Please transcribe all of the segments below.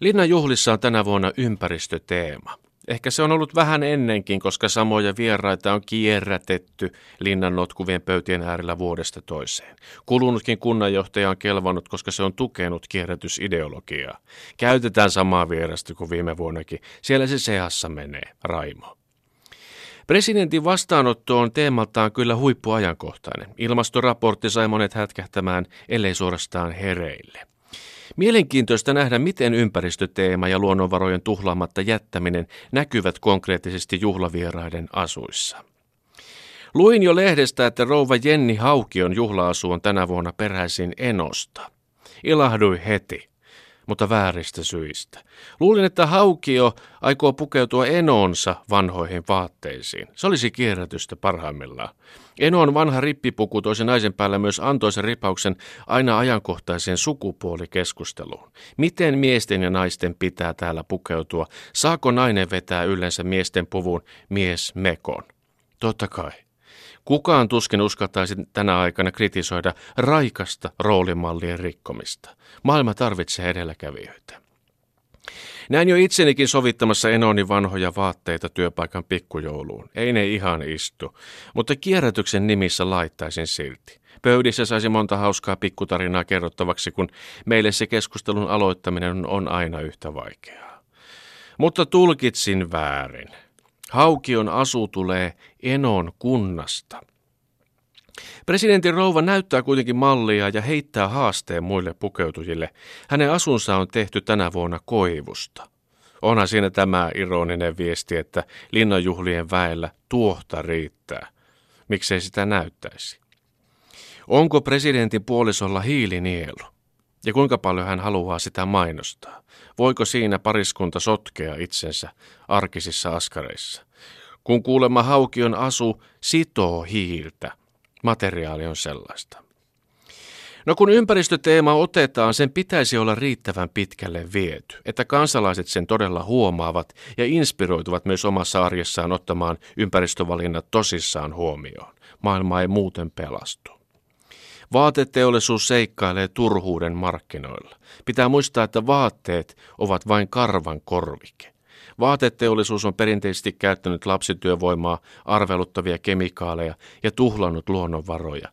Linnanjuhlissa on tänä vuonna ympäristöteema. Ehkä se on ollut vähän ennenkin, koska samoja vieraita on kierrätetty linnan notkuvien pöytien äärellä vuodesta toiseen. Kulunutkin kunnanjohtaja on kelvannut, koska se on tukenut kierrätysideologiaa. Käytetään samaa vierasta kuin viime vuonnakin. Siellä se seassa menee, Raimo. Presidentin vastaanotto on teemaltaan kyllä huippuajankohtainen. Ilmastoraportti sai monet hätkähtämään, ellei suorastaan hereille. Mielenkiintoista nähdä, miten ympäristöteema ja luonnonvarojen tuhlaamatta jättäminen näkyvät konkreettisesti juhlavieraiden asuissa. Luin jo lehdestä, että rouva Jenni Haukion juhlaasu on tänä vuonna peräisin Enosta. Ilahdui heti mutta vääristä syistä. Luulin, että Haukio aikoo pukeutua Enonsa vanhoihin vaatteisiin. Se olisi kierrätystä parhaimmillaan. Enon vanha rippipuku toisi naisen päällä myös antoisen ripauksen aina ajankohtaiseen sukupuolikeskusteluun. Miten miesten ja naisten pitää täällä pukeutua? Saako nainen vetää yleensä miesten puvun mies mekon? Totta kai. Kukaan tuskin uskaltaisi tänä aikana kritisoida raikasta roolimallien rikkomista. Maailma tarvitsee edelläkävijöitä. Näin jo itsenikin sovittamassa Enoni vanhoja vaatteita työpaikan pikkujouluun. Ei ne ihan istu, mutta kierrätyksen nimissä laittaisin silti. Pöydissä saisi monta hauskaa pikkutarinaa kerrottavaksi, kun meille se keskustelun aloittaminen on aina yhtä vaikeaa. Mutta tulkitsin väärin. Haukion asu tulee Enon kunnasta. Presidentin rouva näyttää kuitenkin mallia ja heittää haasteen muille pukeutujille. Hänen asunsa on tehty tänä vuonna koivusta. Onhan siinä tämä ironinen viesti, että linnanjuhlien väellä tuohta riittää. Miksei sitä näyttäisi? Onko presidentin puolisolla hiilinielu? Ja kuinka paljon hän haluaa sitä mainostaa? Voiko siinä pariskunta sotkea itsensä arkisissa askareissa? Kun kuulemma haukion asu sitoo hiiltä, materiaali on sellaista. No kun ympäristöteema otetaan, sen pitäisi olla riittävän pitkälle viety, että kansalaiset sen todella huomaavat ja inspiroituvat myös omassa arjessaan ottamaan ympäristövalinnat tosissaan huomioon. Maailma ei muuten pelastu. Vaateteollisuus seikkailee turhuuden markkinoilla. Pitää muistaa, että vaatteet ovat vain karvan korvike. Vaateteollisuus on perinteisesti käyttänyt lapsityövoimaa, arveluttavia kemikaaleja ja tuhlannut luonnonvaroja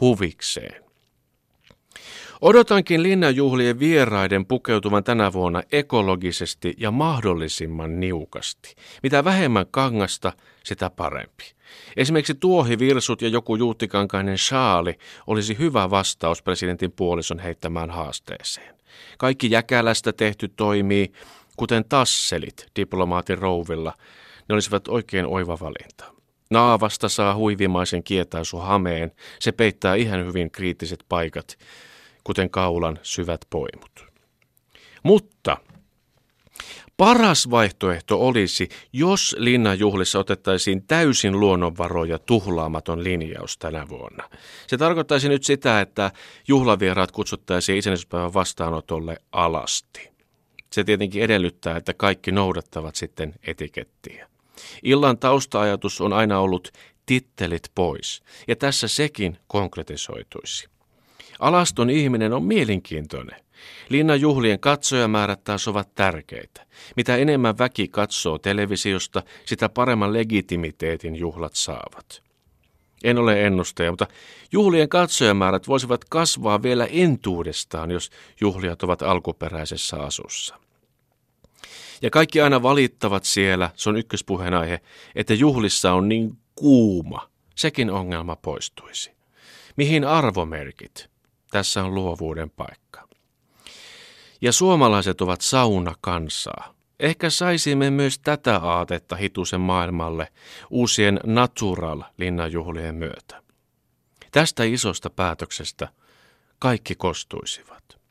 huvikseen. Odotankin linnanjuhlien vieraiden pukeutuvan tänä vuonna ekologisesti ja mahdollisimman niukasti. Mitä vähemmän kangasta, sitä parempi. Esimerkiksi tuohivirsut ja joku juuttikankainen shaali olisi hyvä vastaus presidentin puolison heittämään haasteeseen. Kaikki jäkälästä tehty toimii, kuten tasselit diplomaatin rouvilla. Ne olisivat oikein oiva valinta. Naavasta saa huivimaisen kietaisu hameen. Se peittää ihan hyvin kriittiset paikat kuten kaulan syvät poimut. Mutta paras vaihtoehto olisi, jos linnanjuhlissa otettaisiin täysin luonnonvaroja tuhlaamaton linjaus tänä vuonna. Se tarkoittaisi nyt sitä, että juhlavieraat kutsuttaisiin itsenäisyyspäivän vastaanotolle alasti. Se tietenkin edellyttää, että kaikki noudattavat sitten etikettiä. Illan taustaajatus on aina ollut tittelit pois, ja tässä sekin konkretisoituisi. Alaston ihminen on mielenkiintoinen. Linnanjuhlien katsojamäärät taas ovat tärkeitä. Mitä enemmän väki katsoo televisiosta, sitä paremman legitimiteetin juhlat saavat. En ole ennustaja, mutta juhlien katsojamäärät voisivat kasvaa vielä entuudestaan, jos juhliat ovat alkuperäisessä asussa. Ja kaikki aina valittavat siellä, se on ykköspuheenaihe, että juhlissa on niin kuuma. Sekin ongelma poistuisi. Mihin arvomerkit? Tässä on luovuuden paikka. Ja suomalaiset ovat sauna kansaa. Ehkä saisimme myös tätä aatetta hitusen maailmalle uusien natural-linnanjuhlien myötä. Tästä isosta päätöksestä kaikki kostuisivat.